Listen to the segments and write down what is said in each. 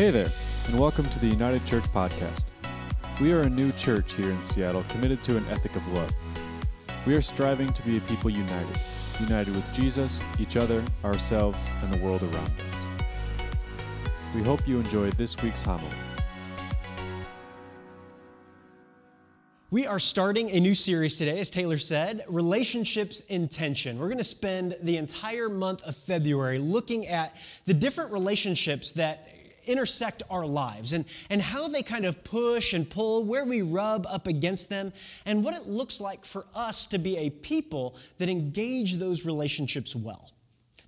Hey there, and welcome to the United Church Podcast. We are a new church here in Seattle committed to an ethic of love. We are striving to be a people united, united with Jesus, each other, ourselves, and the world around us. We hope you enjoyed this week's homily. We are starting a new series today, as Taylor said, Relationships in Tension. We're going to spend the entire month of February looking at the different relationships that intersect our lives and, and how they kind of push and pull, where we rub up against them, and what it looks like for us to be a people that engage those relationships well.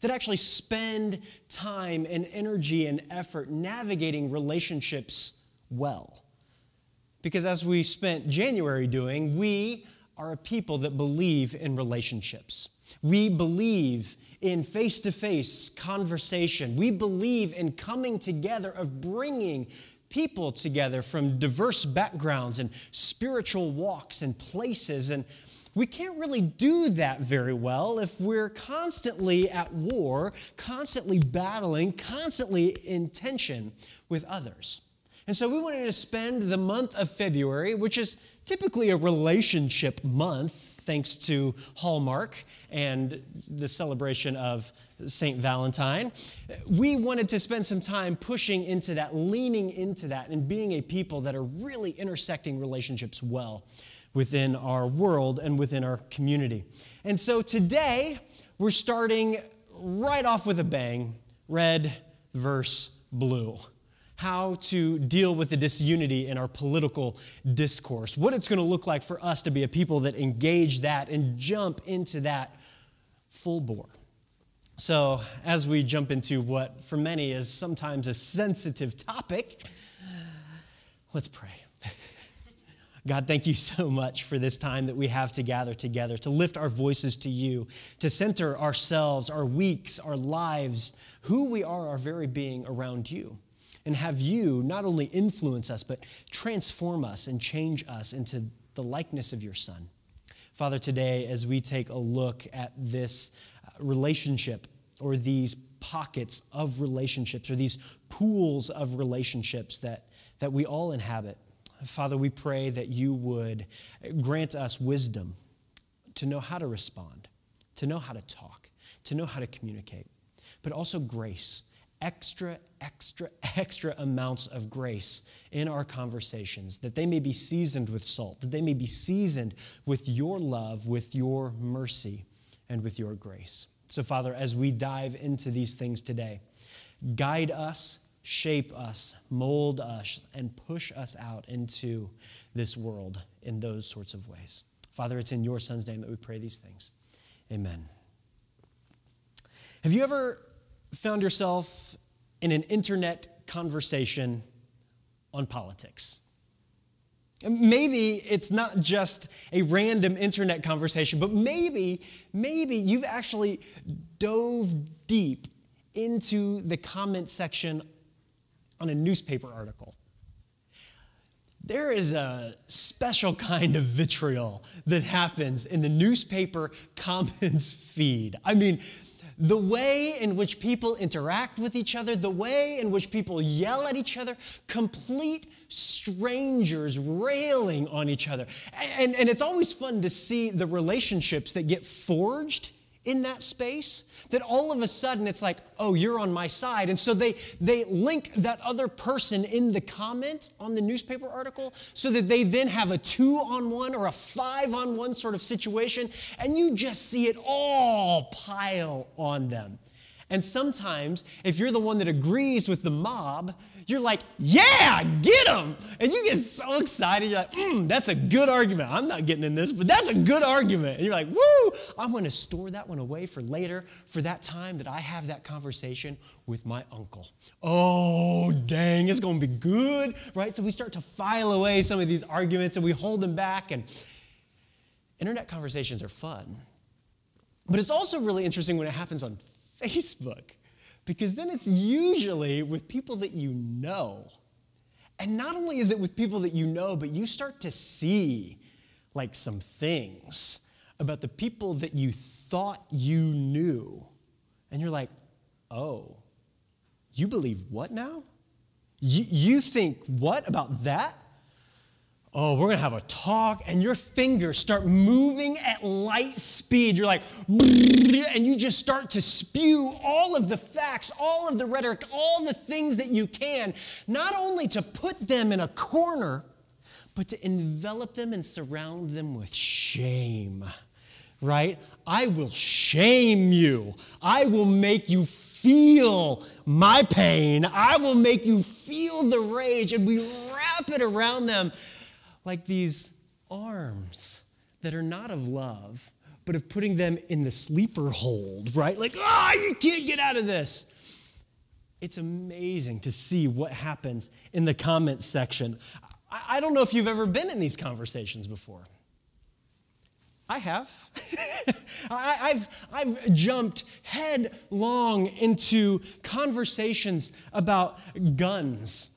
That actually spend time and energy and effort navigating relationships well. Because as we spent January doing, we are a people that believe in relationships. We believe in face to face conversation. We believe in coming together, of bringing people together from diverse backgrounds and spiritual walks and places. And we can't really do that very well if we're constantly at war, constantly battling, constantly in tension with others. And so we wanted to spend the month of February, which is typically a relationship month, thanks to Hallmark and the celebration of St. Valentine. We wanted to spend some time pushing into that, leaning into that, and being a people that are really intersecting relationships well within our world and within our community. And so today, we're starting right off with a bang red verse blue how to deal with the disunity in our political discourse, what it's going to look like for us to be a people that engage that and jump into that full bore. So, as we jump into what for many is sometimes a sensitive topic, let's pray. God, thank you so much for this time that we have to gather together, to lift our voices to you, to center ourselves, our weeks, our lives, who we are, our very being around you and have you not only influence us, but transform us and change us into the likeness of your Son. Father, today, as we take a look at this uh, relationship or these pockets of relationships or these pools of relationships that, that we all inhabit, Father, we pray that you would grant us wisdom to know how to respond, to know how to talk, to know how to communicate, but also grace extra, extra, extra amounts of grace in our conversations, that they may be seasoned with salt, that they may be seasoned with your love, with your mercy, and with your grace. So, Father, as we dive into these things today, guide us, shape us, mold us, and push us out into this world in those sorts of ways. Father, it's in your Son's name that we pray these things. Amen. Have you ever found yourself in an internet conversation on politics. Maybe it's not just a random internet conversation, but maybe, maybe you've actually dove deep into the comment section on a newspaper article. There is a special kind of vitriol that happens in the newspaper comments feed. I mean, the way in which people interact with each other, the way in which people yell at each other, complete strangers railing on each other. And, and it's always fun to see the relationships that get forged in that space that all of a sudden it's like oh you're on my side. And so they they link that other person in the comment on the newspaper article so that they then have a two on one or a five on one sort of situation and you just see it all pile on them. And sometimes if you're the one that agrees with the mob you're like, yeah, get them. And you get so excited. You're like, mm, that's a good argument. I'm not getting in this, but that's a good argument. And you're like, woo, I'm going to store that one away for later, for that time that I have that conversation with my uncle. Oh, dang, it's going to be good, right? So we start to file away some of these arguments and we hold them back. And internet conversations are fun. But it's also really interesting when it happens on Facebook because then it's usually with people that you know. And not only is it with people that you know, but you start to see like some things about the people that you thought you knew. And you're like, oh, you believe what now? You, you think, what about that? Oh, we're gonna have a talk, and your fingers start moving at light speed. You're like, and you just start to spew all of the facts, all of the rhetoric, all the things that you can, not only to put them in a corner, but to envelop them and surround them with shame, right? I will shame you. I will make you feel my pain. I will make you feel the rage. And we wrap it around them like these arms that are not of love, but of putting them in the sleeper hold, right? Like, ah, oh, you can't get out of this. It's amazing to see what happens in the comments section. I don't know if you've ever been in these conversations before. I have. I, have I've jumped headlong into conversations about guns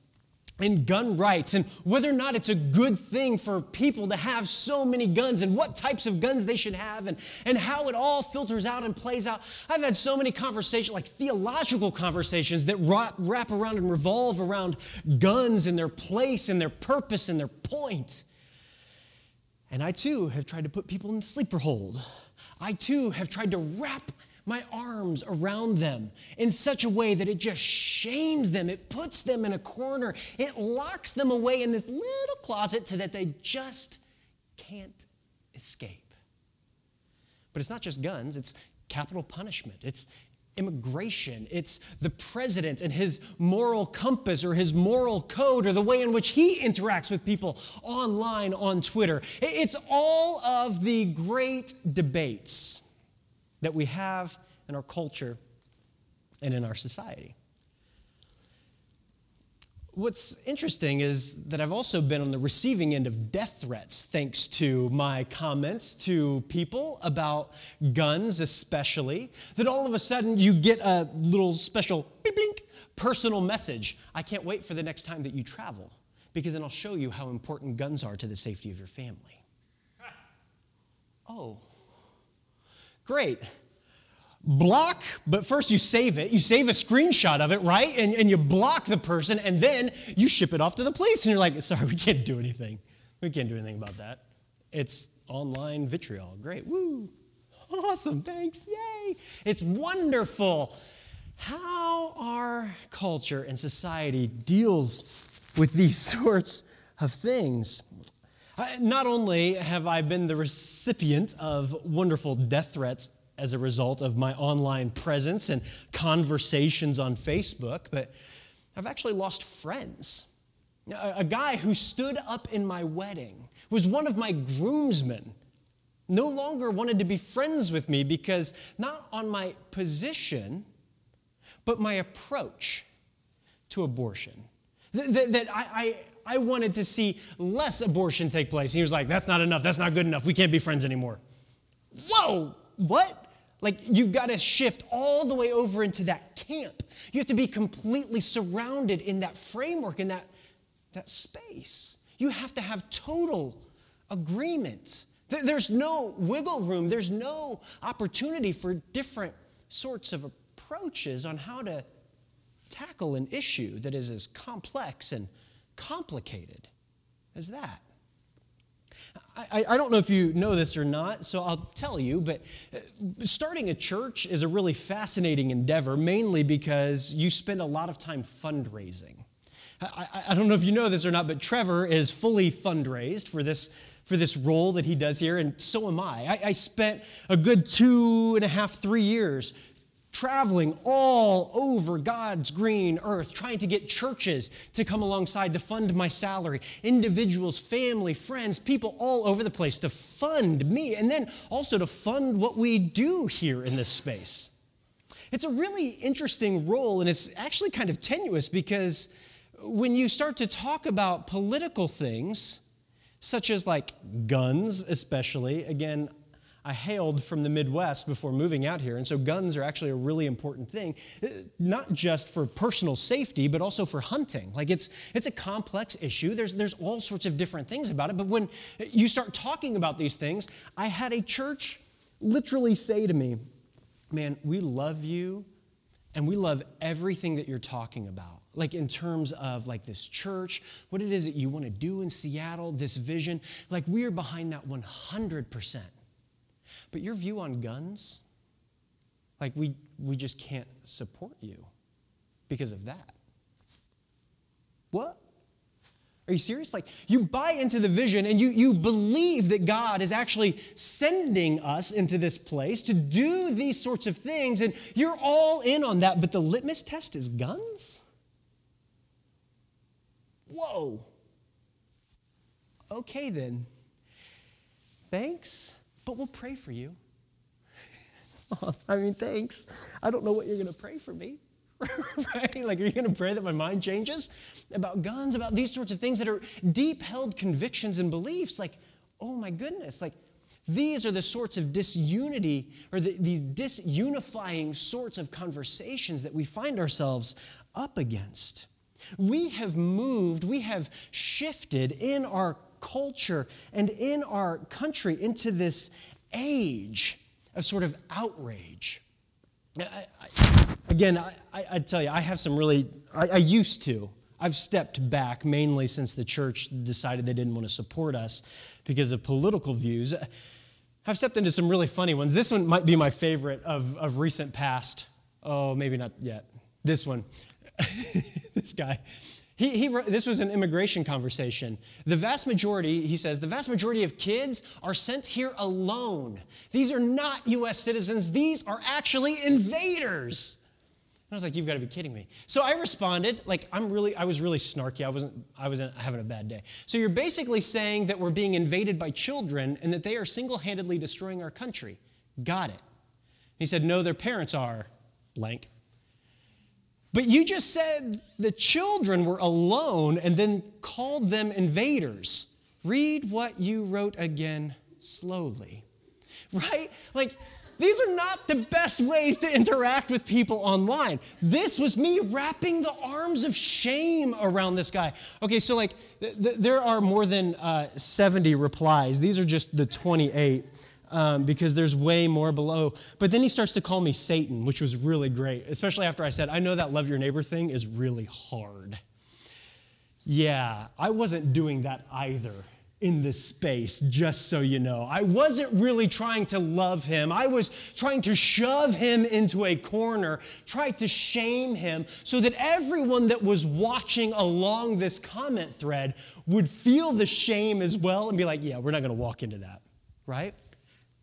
and gun rights and whether or not it's a good thing for people to have so many guns and what types of guns they should have and, and how it all filters out and plays out. I've had so many conversations, like theological conversations, that wrap around and revolve around guns and their place and their purpose and their point. And I too have tried to put people in sleeper hold. I too have tried to wrap my arms around them in such a way that it just shames them. It puts them in a corner. It locks them away in this little closet so that they just can't escape. But it's not just guns, it's capital punishment. It's immigration. It's the president and his moral compass or his moral code or the way in which he interacts with people online on Twitter. It's all of the great debates that we have in our culture and in our society. What's interesting is that I've also been on the receiving end of death threats thanks to my comments to people about guns, especially. That all of a sudden you get a little special blink personal message. I can't wait for the next time that you travel because then I'll show you how important guns are to the safety of your family. Oh, Great. Block, but first you save it. You save a screenshot of it, right? And, and you block the person, and then you ship it off to the police. And you're like, sorry, we can't do anything. We can't do anything about that. It's online vitriol. Great. Woo. Awesome. Thanks. Yay. It's wonderful how our culture and society deals with these sorts of things. Not only have I been the recipient of wonderful death threats as a result of my online presence and conversations on Facebook, but I've actually lost friends. A, guy who stood up in my wedding was one of my groomsmen no longer wanted to be friends with me because not on my position, but my approach to abortion. That, that I, I, I wanted to see less abortion take place. And he was like, That's not enough. That's not good enough. We can't be friends anymore. Whoa, what? Like, you've got to shift all the way over into that camp. You have to be completely surrounded in that framework, in that, that space. You have to have total agreement. There's no wiggle room, there's no opportunity for different sorts of approaches on how to tackle an issue that is as complex and complicated as that. I, I, don't know if you know this or not, so I'll tell you, but uh, starting a church is a really fascinating endeavor, mainly because you spend a lot of time fundraising. I, I, I don't know if you know this or not, but Trevor is fully fundraised for this, for this role that he does here, and so am I. I spent a good two and a half, three years traveling all over God's green earth, trying to get churches to come alongside to fund my salary, individuals, family, friends, people all over the place to fund me, and then also to fund what we do here in this space. It's a really interesting role, and it's actually kind of tenuous because when you start to talk about political things, such as like guns, especially, again, I hailed from the Midwest before moving out here, and so guns are actually a really important thing, uh, not just for personal safety, but also for hunting. Like it's it's a complex issue. There's there's all sorts of different things about it. But when you start talking about these things, I had a church literally say to me, "Man, we love you." and we love everything that you're talking about. Like in terms of like this church, what it is that you want to do in Seattle, this vision. Like we are behind that 100%. But your view on guns, like we, we just can't support you because of that. What? Are you serious? Like, you buy into the vision and you, you believe that God is actually sending us into this place to do these sorts of things, and you're all in on that, but the litmus test is guns? Whoa. Okay, then. Thanks, but we'll pray for you. I mean, thanks. I don't know what you're going to pray for me. right? Like, are you going to pray that my mind changes about guns, about these sorts of things that are deep held convictions and beliefs? Like, oh my goodness, like, these are the sorts of disunity or the, these disunifying sorts of conversations that we find ourselves up against. We have moved, we have shifted in our culture and in our country into this age of sort of outrage. I, I, again, I, I, tell you, I have some really, I, used to. I've stepped back mainly since the church decided they didn't want to support us because of political views. I've stepped into some really funny ones. This one might be my favorite of, of recent past. Oh, maybe not yet. This one. this guy. He, he, this was an immigration conversation. The vast majority, he says, the vast majority of kids are sent here alone. These are not US citizens, these are actually invaders. And I was like, you've got to be kidding me. So I responded, like, I'm really, I was really snarky. I wasn't, I wasn't having a bad day. So you're basically saying that we're being invaded by children and that they are single handedly destroying our country. Got it. He said, no, their parents are blank. But you just said the children were alone and then called them invaders. Read what you wrote again slowly. Right? Like, these are not the best ways to interact with people online. This was me wrapping the arms of shame around this guy. Okay, so like th- th- there are more than uh, 70 replies. These are just the 28 um, because there's way more below. But then he starts to call me Satan, which was really great, especially after I said, I know that love your neighbor thing is really hard. Yeah, I wasn't doing that either in this space, just so you know. I wasn't really trying to love him. I was trying to shove him into a corner, try to shame him, so that everyone that was watching along this comment thread would feel the shame as well and be like, yeah, we're not gonna walk into that, right?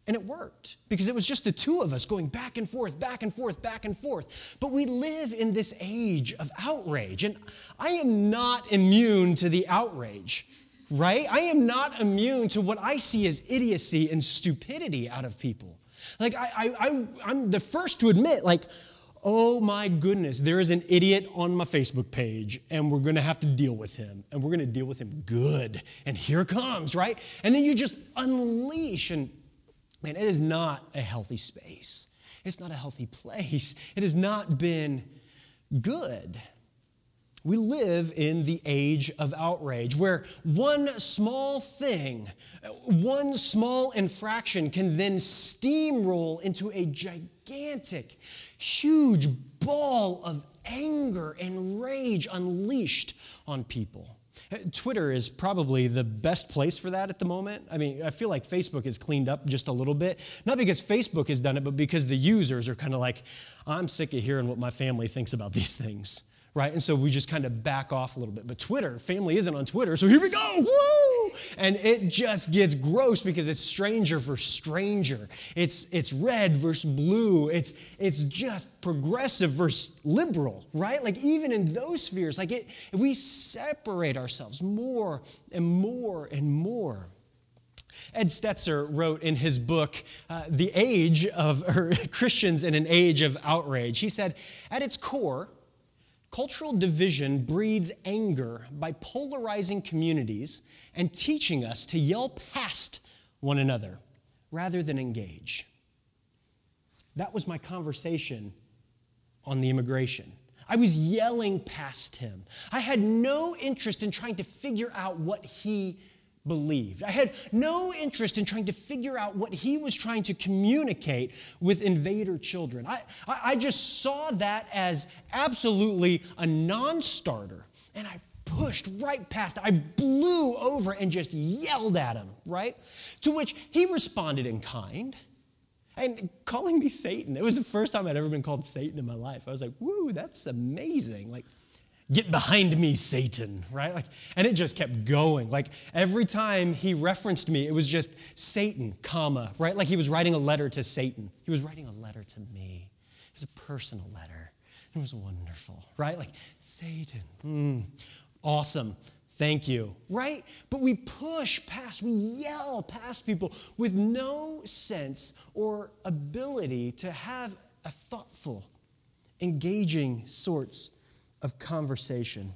And it worked because it was just the two of us going back and forth, back and forth, back and forth. But we live in this age of outrage, and I am not immune to the outrage, right? I am not immune to what I see as idiocy and stupidity out of people. Like, I, I, I, am the first to admit, like, oh my goodness, there is an idiot on my Facebook page, and we're gonna have to deal with him, and we're gonna deal with him good. And here comes, right? And then you just unleash and Man, it is not a healthy space. It's not a healthy place. It has not been good. We live in the age of outrage where one small thing, one small infraction can then steamroll into a gigantic, huge ball of anger and rage unleashed on people. Twitter is probably the best place for that at the moment. I mean, I feel like Facebook has cleaned up just a little bit. Not because Facebook has done it, but because the users are kind of like, I'm sick of hearing what my family thinks about these things right? And so we just kind of back off a little bit. But Twitter, family isn't on Twitter, so here we go, woo! And it just gets gross because it's stranger for stranger. It's it's red versus blue. It's it's just progressive versus liberal, right? Like even in those spheres, like it, we separate ourselves more and more and more. Ed Stetzer wrote in his book, uh, The Age of Christians in an Age of Outrage, he said, At its core, Cultural division breeds anger by polarizing communities and teaching us to yell past one another rather than engage. That was my conversation on the immigration. I was yelling past him. I had no interest in trying to figure out what he believed. I had no interest in trying to figure out what he was trying to communicate with invader children. I, I just saw that as absolutely a non starter. And I pushed right past. I blew over and just yelled at him, right? To which he responded in kind and calling me Satan. It was the first time I'd ever been called Satan in my life. I was like, woo, that's amazing. Like, Get behind me, Satan, right? Like, and it just kept going. Like every time he referenced me, it was just Satan, comma, right? Like he was writing a letter to Satan. He was writing a letter to me. It was a personal letter. It was wonderful, right? Like, Satan, mm, awesome. Thank you, right? But we push past, we yell past people with no sense or ability to have a thoughtful, engaging sorts of conversation.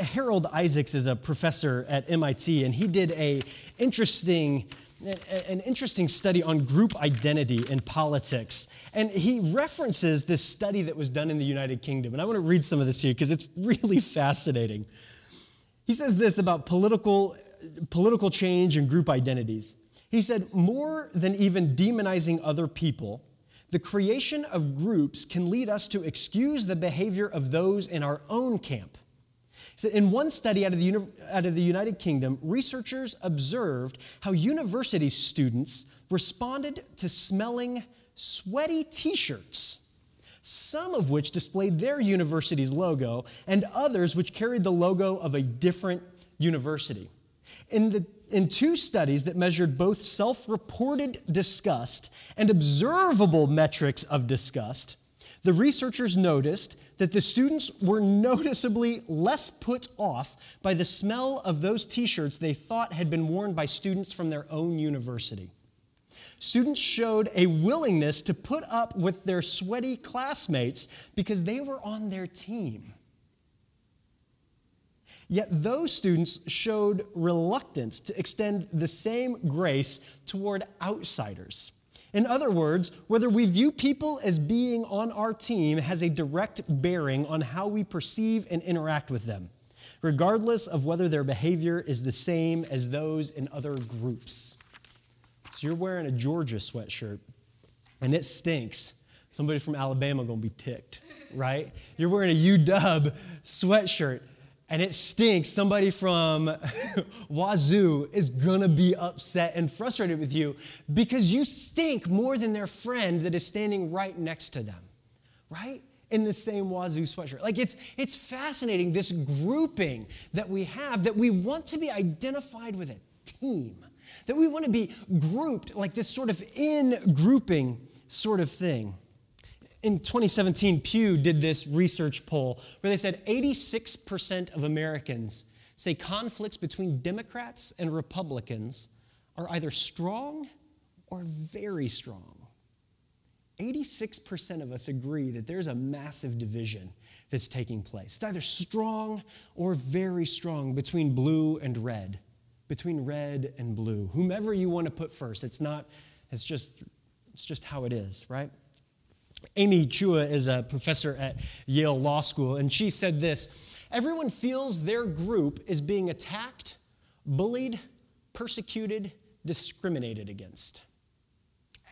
Harold Isaacs is a professor at MIT, and he did a interesting, an interesting study on group identity in politics. And he references this study that was done in the United Kingdom. And I want to read some of this to you because it's really fascinating. He says this about political, political change and group identities. He said, more than even demonizing other people, the creation of groups can lead us to excuse the behavior of those in our own camp. So in one study out of, the, out of the United Kingdom, researchers observed how university students responded to smelling sweaty t shirts, some of which displayed their university's logo, and others which carried the logo of a different university. In the in two studies that measured both self reported disgust and observable metrics of disgust, the researchers noticed that the students were noticeably less put off by the smell of those t shirts they thought had been worn by students from their own university. Students showed a willingness to put up with their sweaty classmates because they were on their team. Yet those students showed reluctance to extend the same grace toward outsiders. In other words, whether we view people as being on our team has a direct bearing on how we perceive and interact with them, regardless of whether their behavior is the same as those in other groups. So you're wearing a Georgia sweatshirt and it stinks. Somebody from Alabama gonna be ticked, right? You're wearing a UW sweatshirt and it stinks, somebody from Wazoo is gonna be upset and frustrated with you because you stink more than their friend that is standing right next to them, right? In the same Wazoo sweatshirt. Like it's, it's fascinating, this grouping that we have, that we want to be identified with a team, that we want to be grouped, like this sort of in grouping sort of thing in 2017, Pew did this research poll where they said 86% of Americans say conflicts between Democrats and Republicans are either strong or very strong. 86% of us agree that there's a massive division that's taking place. It's either strong or very strong between blue and red, between red and blue. Whomever you want to put first, it's not, it's just, it's just how it is, right? Amy Chua is a professor at Yale Law School, and she said this Everyone feels their group is being attacked, bullied, persecuted, discriminated against.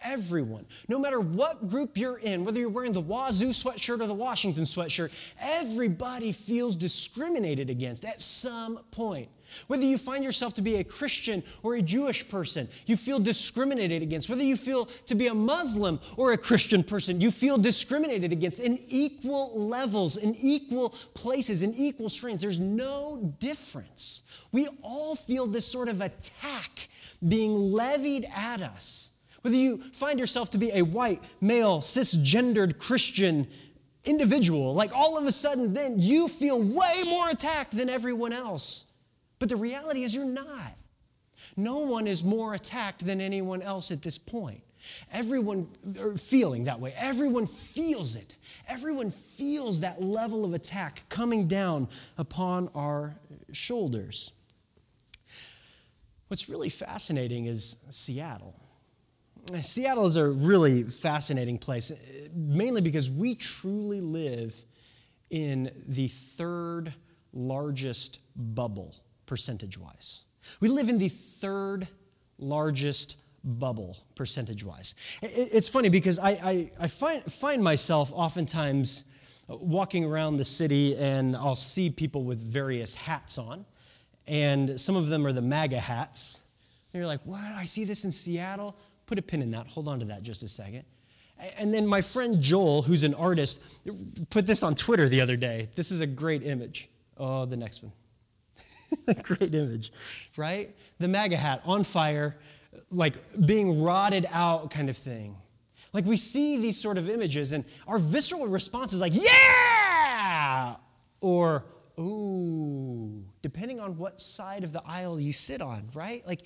Everyone, no matter what group you're in, whether you're wearing the Wazoo sweatshirt or the Washington sweatshirt, everybody feels discriminated against at some point. Whether you find yourself to be a Christian or a Jewish person, you feel discriminated against. Whether you feel to be a Muslim or a Christian person, you feel discriminated against in equal levels, in equal places, in equal strains. There's no difference. We all feel this sort of attack being levied at us. Whether you find yourself to be a white, male, cisgendered Christian individual, like all of a sudden, then you feel way more attacked than everyone else. But the reality is, you're not. No one is more attacked than anyone else at this point. Everyone feeling that way. Everyone feels it. Everyone feels that level of attack coming down upon our shoulders. What's really fascinating is Seattle. Seattle is a really fascinating place, mainly because we truly live in the third largest bubble percentage wise. We live in the third largest bubble, percentage wise. It's funny because I, I, I find, find myself oftentimes walking around the city and I'll see people with various hats on. And some of them are the MAGA hats. And you're like, what? I see this in Seattle? Put a pin in that. Hold on to that just a second. And then my friend Joel, who's an artist, put this on Twitter the other day. This is a great image. Oh, the next one. great image, right? The MAGA hat on fire, like being rotted out kind of thing. Like we see these sort of images, and our visceral response is like, yeah! Or, ooh, depending on what side of the aisle you sit on, right? Like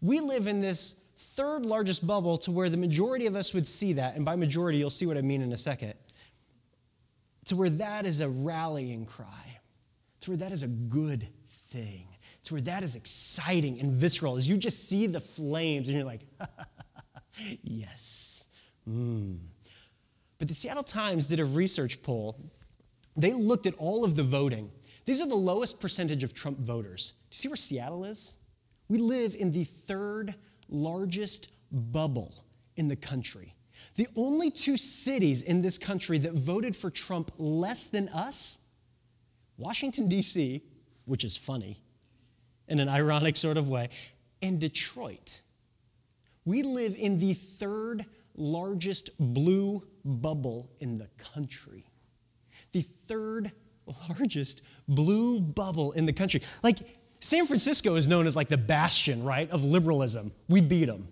we live in this third largest bubble to where the majority of us would see that, and by majority, you'll see what I mean in a second, to where that is a rallying cry, to where that is a good thing, to where that is exciting and visceral as you just see the flames and you're like, yes. Mm. But the Seattle Times did a research poll. They looked at all of the voting. These are the lowest percentage of Trump voters. Do you see where Seattle is? We live in the third largest bubble in the country. The only two cities in this country that voted for Trump less than us Washington, D.C., which is funny in an ironic sort of way, and Detroit. We live in the third largest blue bubble in the country. The third largest blue bubble in the country. Like, San Francisco is known as like the bastion, right, of liberalism. We beat them.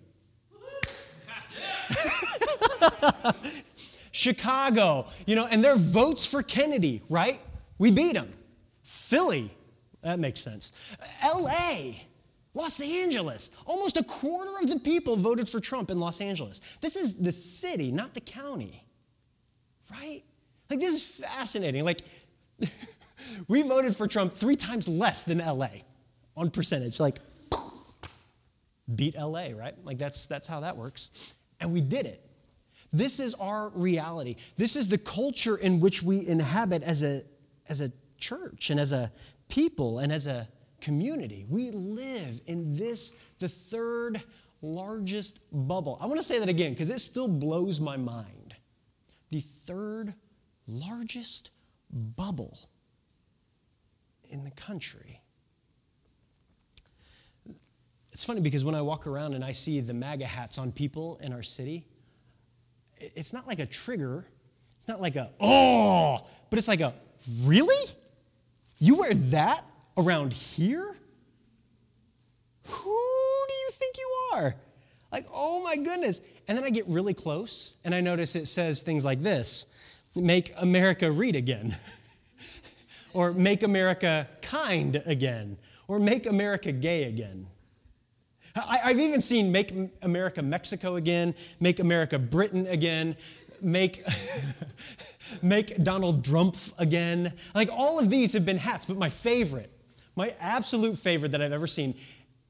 Chicago, you know, and their votes for Kennedy, right? We beat them. Philly, that makes sense. LA, Los Angeles. Almost a quarter of the people voted for Trump in Los Angeles. This is the city, not the county. Right? Like, this is fascinating. Like, we voted for Trump three times less than LA on percentage. Like, beat LA, right? Like, that's, that's how that works. And we did it. This is our reality. This is the culture in which we inhabit as a, as a church and as a people and as a community. We live in this, the third largest bubble. I want to say that again because it still blows my mind. The third largest bubble in the country. It's funny because when I walk around and I see the MAGA hats on people in our city, it's not like a trigger. It's not like a, oh, but it's like a, really? You wear that around here? Who do you think you are? Like, oh my goodness. And then I get really close and I notice it says things like this Make America read again, or Make America kind again, or Make America gay again. I, have even seen Make America Mexico again, Make America Britain again, Make. make Donald Trump again. Like all of these have been hats, but my favorite my absolute favorite that I've ever seen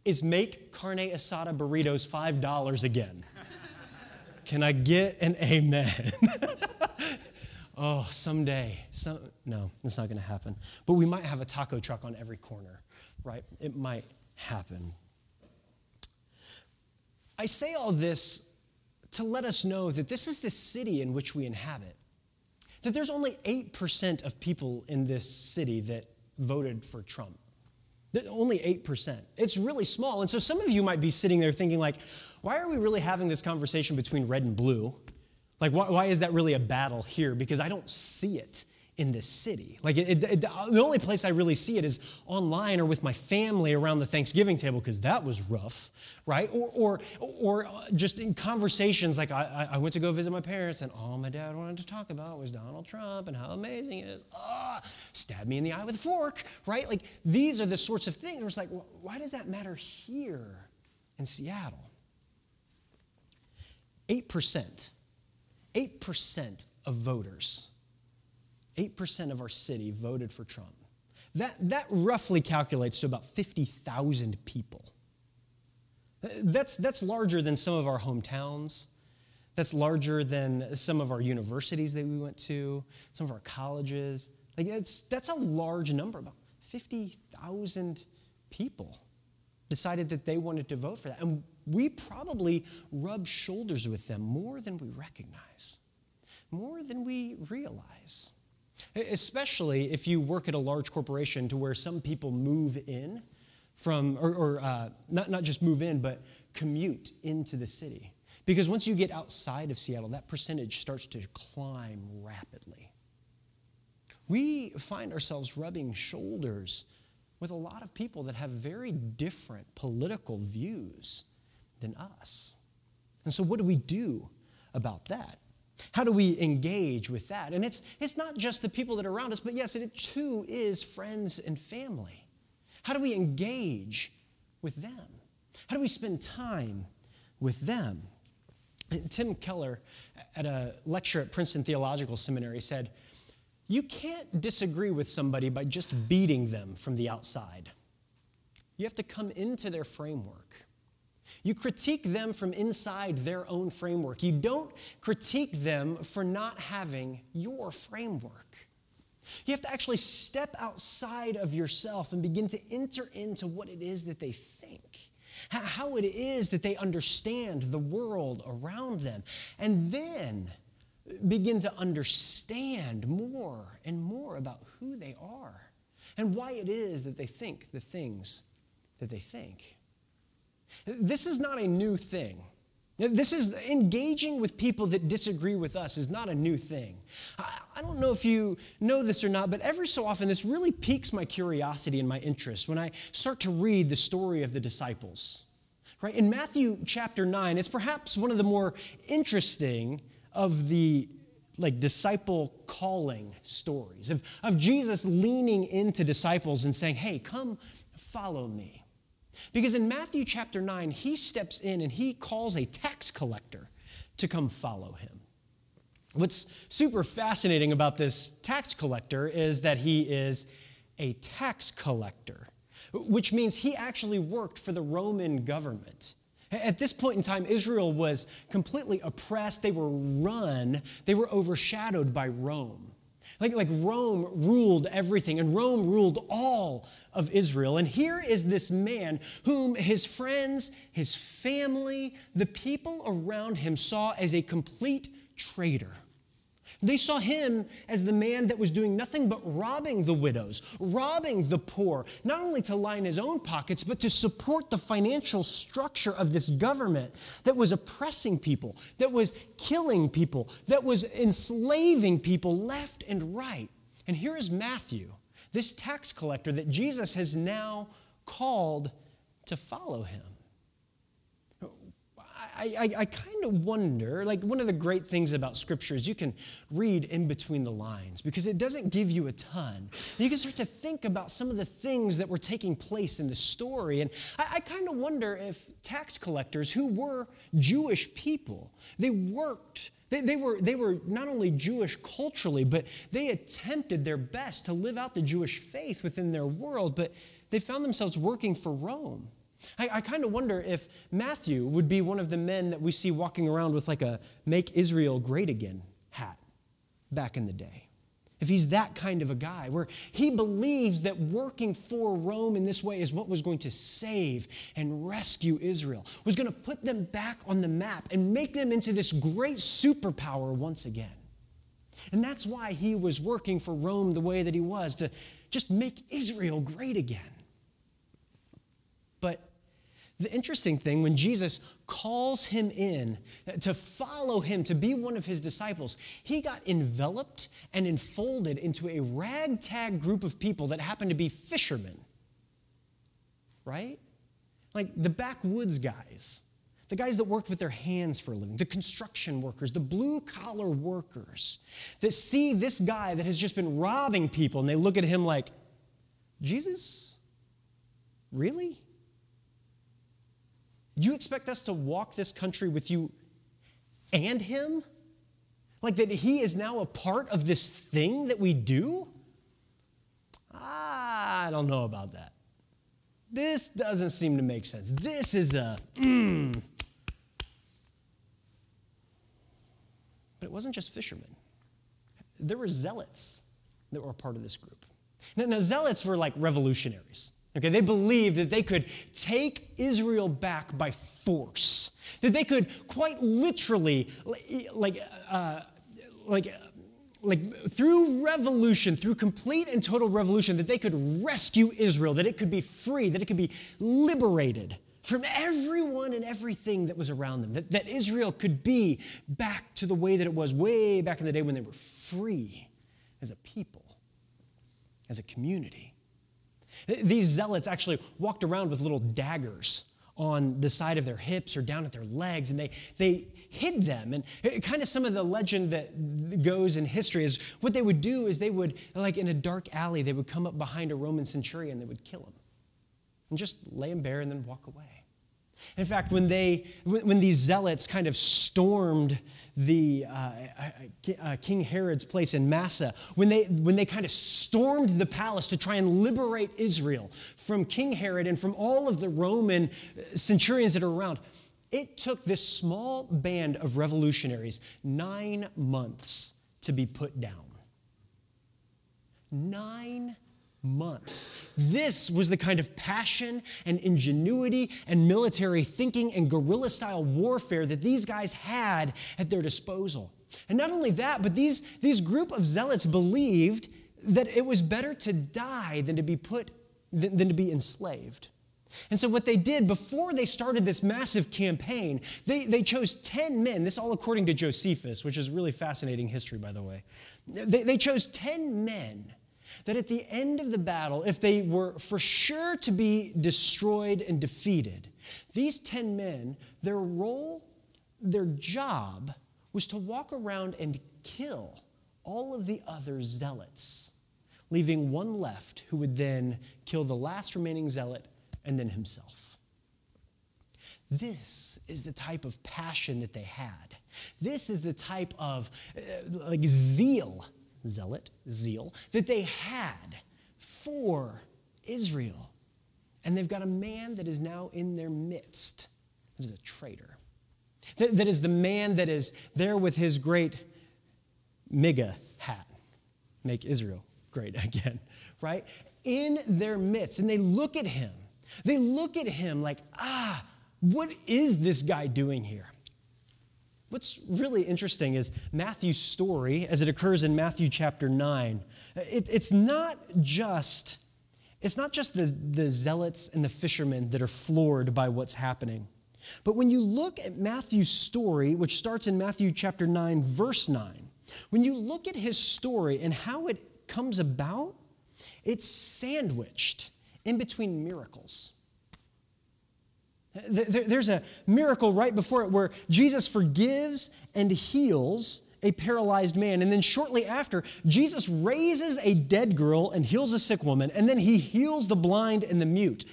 is make carne asada burritos $5 again. Can I get an amen? oh, someday. Some, no, it's not going to happen. But we might have a taco truck on every corner, right? It might happen. I say all this to let us know that this is the city in which we inhabit. That there's only 8% of people in this city that voted for Trump. Only 8%. It's really small. And so some of you might be sitting there thinking, like, why are we really having this conversation between red and blue? Like, why, why is that really a battle here? Because I don't see it in this city. Like, it, it, the only place I really see it is online or with my family around the Thanksgiving table, because that was rough, right? Or, or, or uh, just in conversations, like I, I went to go visit my parents, and all my dad wanted to talk about was Donald Trump and how amazing it is. Ah, stab me in the eye with a fork, right? Like, these are the sorts of things. where It's like, why does that matter here in Seattle? 8%. 8% of voters 8% of our city voted for Trump. That, that roughly calculates to about 50,000 people. That's, that's larger than some of our hometowns. That's larger than some of our universities that we went to, some of our colleges. Like it's, that's a large number, about 50,000 people. decided that they wanted to vote for that. And we probably rub shoulders with them more than we recognize, more than we realize. Especially if you work at a large corporation to where some people move in from, or, or uh, not, not just move in, but commute into the city. Because once you get outside of Seattle, that percentage starts to climb rapidly. We find ourselves rubbing shoulders with a lot of people that have very different political views than us. And so, what do we do about that? How do we engage with that? And it's, it's not just the people that are around us, but yes, it too is friends and family. How do we engage with them? How do we spend time with them? Tim Keller, at a lecture at Princeton Theological Seminary, said, You can't disagree with somebody by just beating them from the outside. You have to come into their framework. You critique them from inside their own framework. You don't critique them for not having your framework. You have to actually step outside of yourself and begin to enter into what it is that they think, how it is that they understand the world around them, and then begin to understand more and more about who they are and why it is that they think the things that they think. This is not a new thing. This is engaging with people that disagree with us is not a new thing. I don't know if you know this or not, but every so often this really piques my curiosity and my interest when I start to read the story of the disciples. Right? In Matthew chapter 9, it's perhaps one of the more interesting of the like disciple calling stories of, of Jesus leaning into disciples and saying, Hey, come follow me. Because in Matthew chapter 9, he steps in and he calls a tax collector to come follow him. What's super fascinating about this tax collector is that he is a tax collector, which means he actually worked for the Roman government. At this point in time, Israel was completely oppressed. They were run, they were overshadowed by Rome. Like, like Rome ruled everything, and Rome ruled all of Israel. And here is this man whom his friends, his family, the people around him saw as a complete traitor. They saw him as the man that was doing nothing but robbing the widows, robbing the poor, not only to line his own pockets, but to support the financial structure of this government that was oppressing people, that was killing people, that was enslaving people left and right. And here is Matthew, this tax collector that Jesus has now called to follow him. I, I, I kind of wonder, like one of the great things about Scripture is you can read in between the lines because it doesn't give you a ton. You can start to think about some of the things that were taking place in the story. And I, I kind of wonder if tax collectors who were Jewish people, they worked they, they, were, they were not only Jewish culturally, but they attempted their best to live out the Jewish faith within their world, but they found themselves working for Rome. I, I kind of wonder if Matthew would be one of the men that we see walking around with like a Make Israel Great Again hat back in the day. If he's that kind of a guy, where he believes that working for Rome in this way is what was going to save and rescue Israel, was going to put them back on the map and make them into this great superpower once again. And that's why he was working for Rome the way that he was, to just make Israel great again. But the interesting thing, when Jesus calls him in to follow him, to be one of his disciples, he got enveloped and enfolded into a ragtag group of people that happened to be fishermen. Right? Like the backwoods guys, the guys that worked with their hands for a living, the construction workers, the blue collar workers that see this guy that has just been robbing people and they look at him like, Jesus? Really? You expect us to walk this country with you and Him? Like that He is now a part of this thing that we do? I don't know about that. This doesn't seem to make sense. This is a, mm. But it wasn't just fishermen, there were zealots that were a part of this group. Now, now zealots were like revolutionaries. Okay, they believed that they could take Israel back by force, that they could quite literally, like, uh, like, like through revolution, through complete and total revolution, that they could rescue Israel, that it could be free, that it could be liberated from everyone and everything that was around them, that, that Israel could be back to the way that it was way back in the day when they were free as a people, as a community. These zealots actually walked around with little daggers on the side of their hips or down at their legs, and they, they hid them. And kind of some of the legend that goes in history is what they would do is they would, like in a dark alley, they would come up behind a Roman centurion, they would kill him and just lay him bare and then walk away. In fact, when, they, when these zealots kind of stormed the uh, uh, uh, King Herod's place in Massa, when they, when they kind of stormed the palace to try and liberate Israel from King Herod and from all of the Roman centurions that are around, it took this small band of revolutionaries nine months to be put down. Nine months. This was the kind of passion and ingenuity and military thinking and guerrilla style warfare that these guys had at their disposal. And not only that, but these, these group of zealots believed that it was better to die than to be put than, than to be enslaved. And so, what they did before they started this massive campaign, they, they chose 10 men, this all according to Josephus, which is really fascinating history, by the way. They, they chose 10 men that at the end of the battle, if they were for sure to be destroyed and defeated, these 10 men, their role, their job was to walk around and kill all of the other zealots, leaving one left who would then kill the last remaining zealot and then himself. This is the type of passion that they had. This is the type of uh, like zeal zealot, zeal, that they had for Israel. And they've got a man that is now in their midst that is a traitor. That, that is the man that is there with his great MAGA hat. Make Israel great again, right? In their midst. And they look at him. They look at him like, ah, what is this guy doing here? What's really interesting is Matthew's story, as it occurs in Matthew chapter 9. It, it's not just it's not just the, the zealots and the fishermen that are floored by what's happening. But when you look at Matthew's story, which starts in Matthew chapter 9, verse 9, when you look at his story and how it comes about, it's sandwiched in between miracles. There's a miracle right before it where Jesus forgives and heals a paralyzed man. And then shortly after, Jesus raises a dead girl and heals a sick woman. And then he heals the blind and the mute.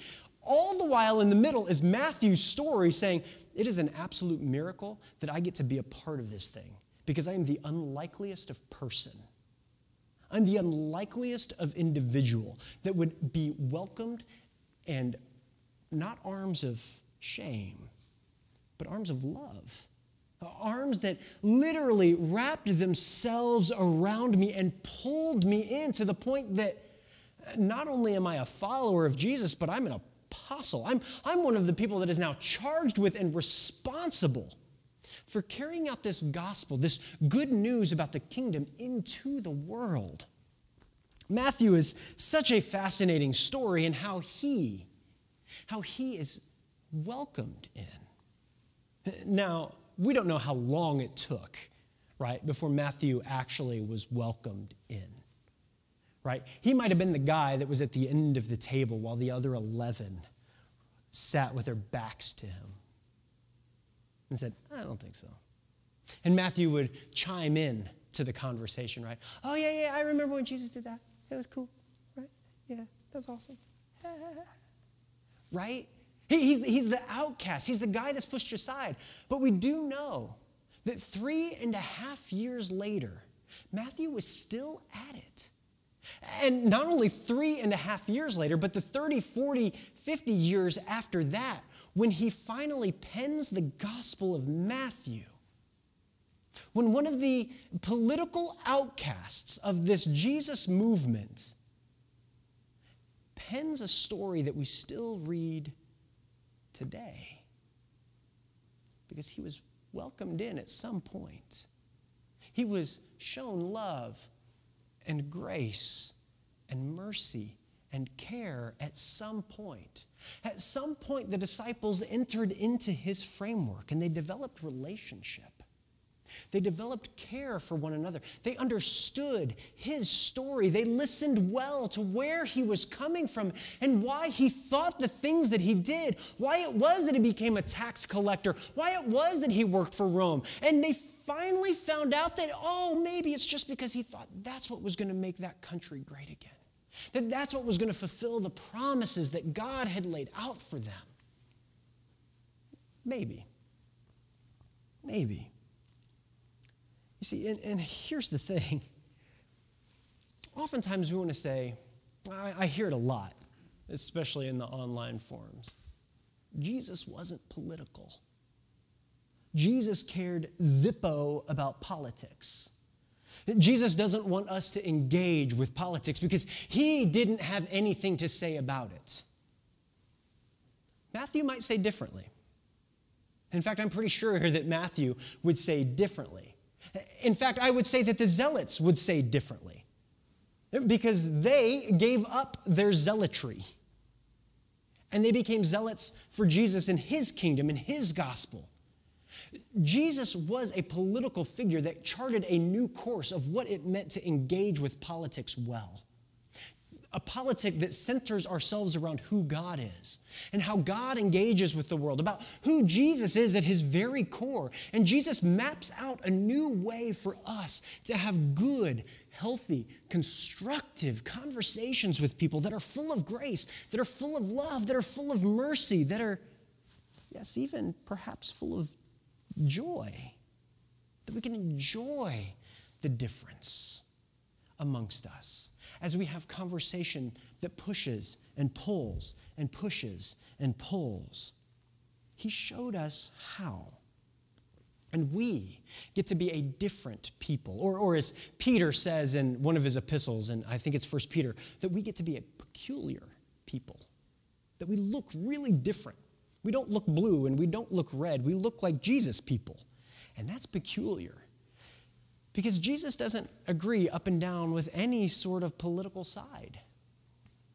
All the while in the middle is Matthew's story saying, It is an absolute miracle that I get to be a part of this thing because I am the unlikeliest of person. I'm the unlikeliest of individual that would be welcomed and not arms of shame, but arms of love. Arms that literally wrapped themselves around me and pulled me in to the point that not only am I a follower of Jesus, but I'm an apostle. I'm, I'm one of the people that is now charged with and responsible for carrying out this gospel, this good news about the kingdom into the world. Matthew is such a fascinating story in how he, how he is welcomed in. Now, we don't know how long it took, right, before Matthew actually was welcomed in, right? He might have been the guy that was at the end of the table while the other 11 sat with their backs to him and said, I don't think so. And Matthew would chime in to the conversation, right? Oh, yeah, yeah, I remember when Jesus did that. It was cool, right? Yeah, that was awesome. right? He's, he's the outcast, he's the guy that's pushed aside. But we do know that three and a half years later, Matthew was still at it. And not only three and a half years later, but the 30, 40, 50 years after that, when he finally pens the Gospel of Matthew, when one of the political outcasts of this Jesus movement pens a story that we still read today because he was welcomed in at some point. He was shown love and grace and mercy and care at some point. At some point, the disciples entered into his framework and they developed relationship. They developed care for one another. They understood his story. They listened well to where he was coming from and why he thought the things that he did, why it was that he became a tax collector, why it was that he worked for Rome. And they finally found out that, oh, maybe it's just because he thought that's what was going to make that country great again. That that's what was going to fulfill the promises that God had laid out for them. Maybe. Maybe. You see, and, and here's the thing. Oftentimes we want to say, I, I hear it a lot, especially in the online forums Jesus wasn't political. Jesus cared zippo about politics. Jesus doesn't want us to engage with politics because he didn't have anything to say about it. Matthew might say differently. In fact, I'm pretty sure that Matthew would say differently. In fact, I would say that the zealots would say differently. Because they gave up their zealotry. And they became zealots for Jesus and his kingdom and his gospel. Jesus was a political figure that charted a new course of what it meant to engage with politics well a politic that centers ourselves around who God is and how God engages with the world, about who Jesus is at his very core. And Jesus maps out a new way for us to have good, healthy, constructive conversations with people that are full of grace, that are full of love, that are full of mercy, that are, yes, even perhaps full of joy, that we can enjoy the difference amongst us as we have conversation that pushes and pulls and pushes and pulls. He showed us how. And we get to be a different people. Or, or as Peter says in one of his epistles, and I think it's First Peter, that we get to be a peculiar people. That we look really different. We don't look blue and we don't look red. We look like Jesus people. And that's peculiar. Because Jesus doesn't agree up and down with any sort of political side.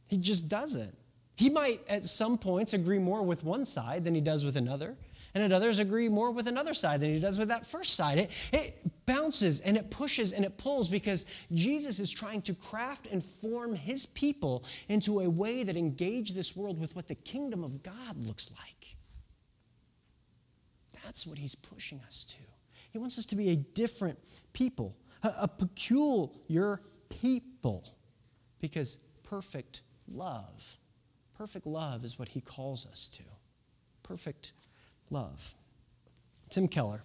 He just doesn't. He might at some points agree more with one side than he does with another, and at others agree more with another side than he does with that first side. It, it bounces and it pushes and it pulls because Jesus is trying to craft and form his people into a way that engage this world with what the kingdom of God looks like. That's what he's pushing us to. He wants us to be a different people, a, peculiar people, because perfect love, perfect love is what he calls us to. Perfect love. Tim Keller,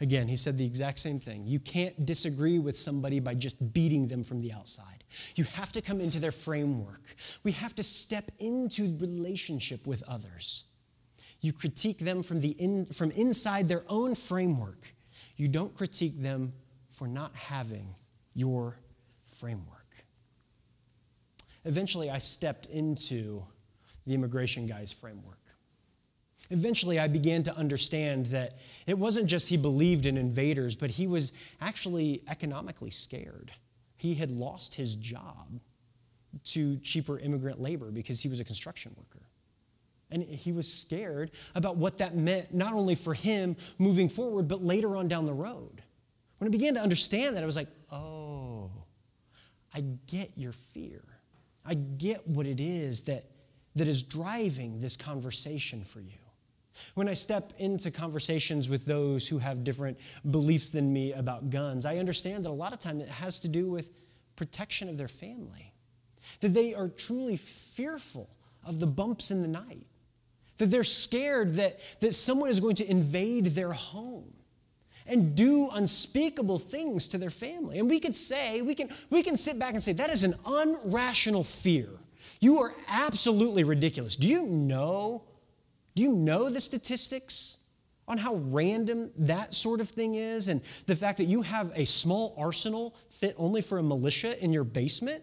again, he said the exact same thing. You can't disagree with somebody by just beating them from the outside. You have to come into their framework. We have to step into relationship with others. You critique them from, the in, from inside their own framework you don't critique them for not having your framework. Eventually, I stepped into the immigration guy's framework. Eventually, I began to understand that it wasn't just he believed in invaders, but he was actually economically scared. He had lost his job to cheaper immigrant labor because he was a construction worker. And he was scared about what that meant, not only for him moving forward, but later on down the road. When I began to understand that, I was like, oh, I get your fear. I get what it is that, that is driving this conversation for you. When I step into conversations with those who have different beliefs than me about guns, I understand that a lot of time it has to do with protection of their family. That they are truly fearful of the bumps in the night. That they're scared that, that someone is going to invade their home and do unspeakable things to their family. And we could say, we can, we can sit back and say, that is an unrational fear. You are absolutely ridiculous. Do you know? Do you know the statistics on how random that sort of thing is? And the fact that you have a small arsenal fit only for a militia in your basement?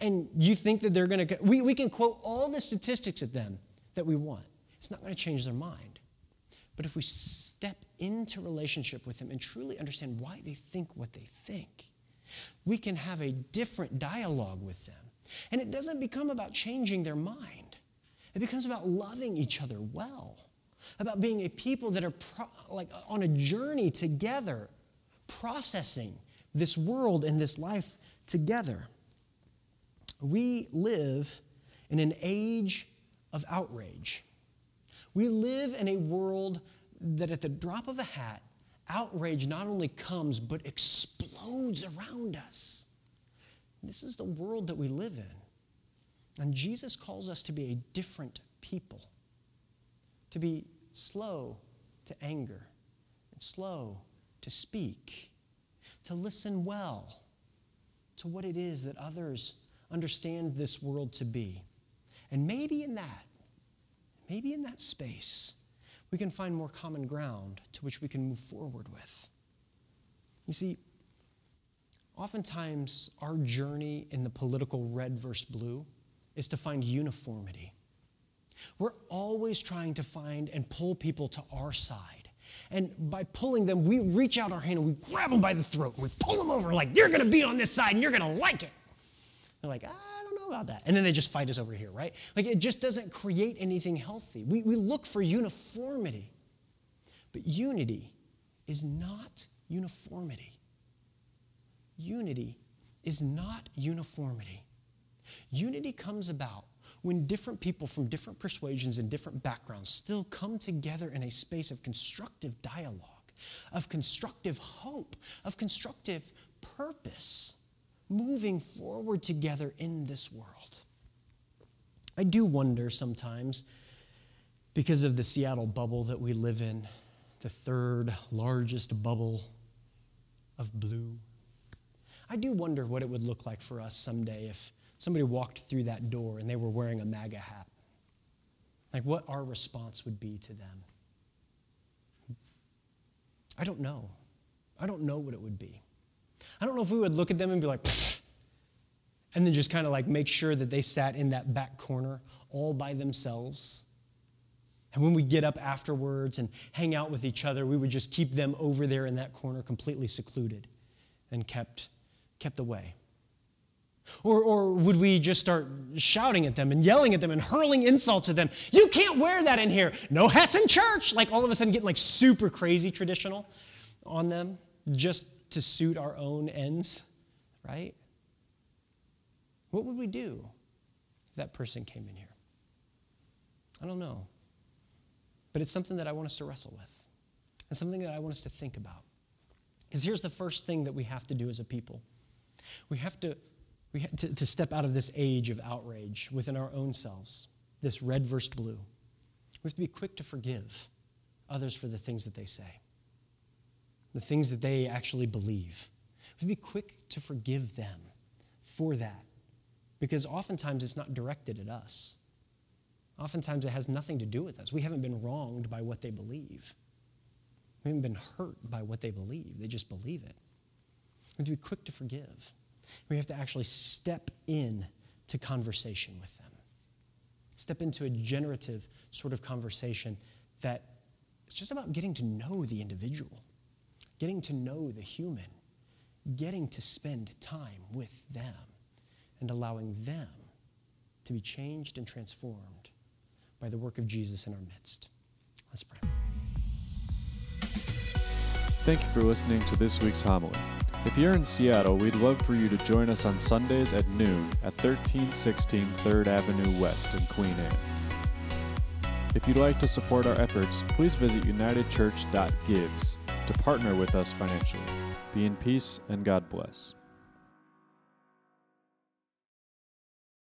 And you think that they're going to, we, we can quote all the statistics at them that we want. It's not going to change their mind. But if we step into relationship with them and truly understand why they think what they think, we can have a different dialogue with them. And it doesn't become about changing their mind, it becomes about loving each other well, about being a people that are pro- like on a journey together, processing this world and this life together. We live in an age of outrage. We live in a world that at the drop of a hat, outrage not only comes, but explodes around us. This is the world that we live in. And Jesus calls us to be a different people, to be slow to anger and slow to speak, to listen well to what it is that others understand this world to be. And maybe in that, maybe in that space, we can find more common ground to which we can move forward with. You see, oftentimes our journey in the political red versus blue is to find uniformity. We're always trying to find and pull people to our side. And by pulling them, we reach out our hand and we grab them by the throat and we pull them over like, you're going to be on this side and you're going to like it. They're like, know about that. And then they just fight us over here, right? Like it just doesn't create anything healthy. We, we look for uniformity. But unity is not uniformity. Unity is not uniformity. Unity comes about when different people from different persuasions and different backgrounds still come together in a space of constructive dialogue, of constructive hope, of constructive purpose moving forward together in this world. I do wonder sometimes, because of the Seattle bubble that we live in, the third largest bubble of blue. I do wonder what it would look like for us someday if somebody walked through that door and they were wearing a MAGA hat. Like what our response would be to them. I don't know. I don't know what it would be. I don't know if we would look at them and be like, and then just kind of like make sure that they sat in that back corner all by themselves. And when we get up afterwards and hang out with each other, we would just keep them over there in that corner completely secluded and kept, kept away. Or, or would we just start shouting at them and yelling at them and hurling insults at them? You can't wear that in here. No hats in church. Like all of a sudden getting like super crazy traditional on them just to suit our own ends, right? What would we do if that person came in here? I don't know. But it's something that I want us to wrestle with, and something that I want us to think about. Because here's the first thing that we have to do as a people we have to, we have to, to step out of this age of outrage within our own selves, this red versus blue. We have to be quick to forgive others for the things that they say, the things that they actually believe. We have to be quick to forgive them for that because oftentimes it's not directed at us. Oftentimes it has nothing to do with us. We haven't been wronged by what they believe. We haven't been hurt by what they believe. They just believe it. We have to be quick to forgive. We have to actually step in to conversation with them. Step into a generative sort of conversation that it's just about getting to know the individual, getting to know the human, getting to spend time with them and allowing them to be changed and transformed by the work of Jesus in our midst. Let's pray. Thank you for listening to this week's homily. If you're in Seattle, we'd love for you to join us on Sundays at noon at 1316 3rd Avenue West in Queen Anne. If you'd like to support our efforts, please visit unitedchurch.gives to partner with us financially. Be in peace and God bless.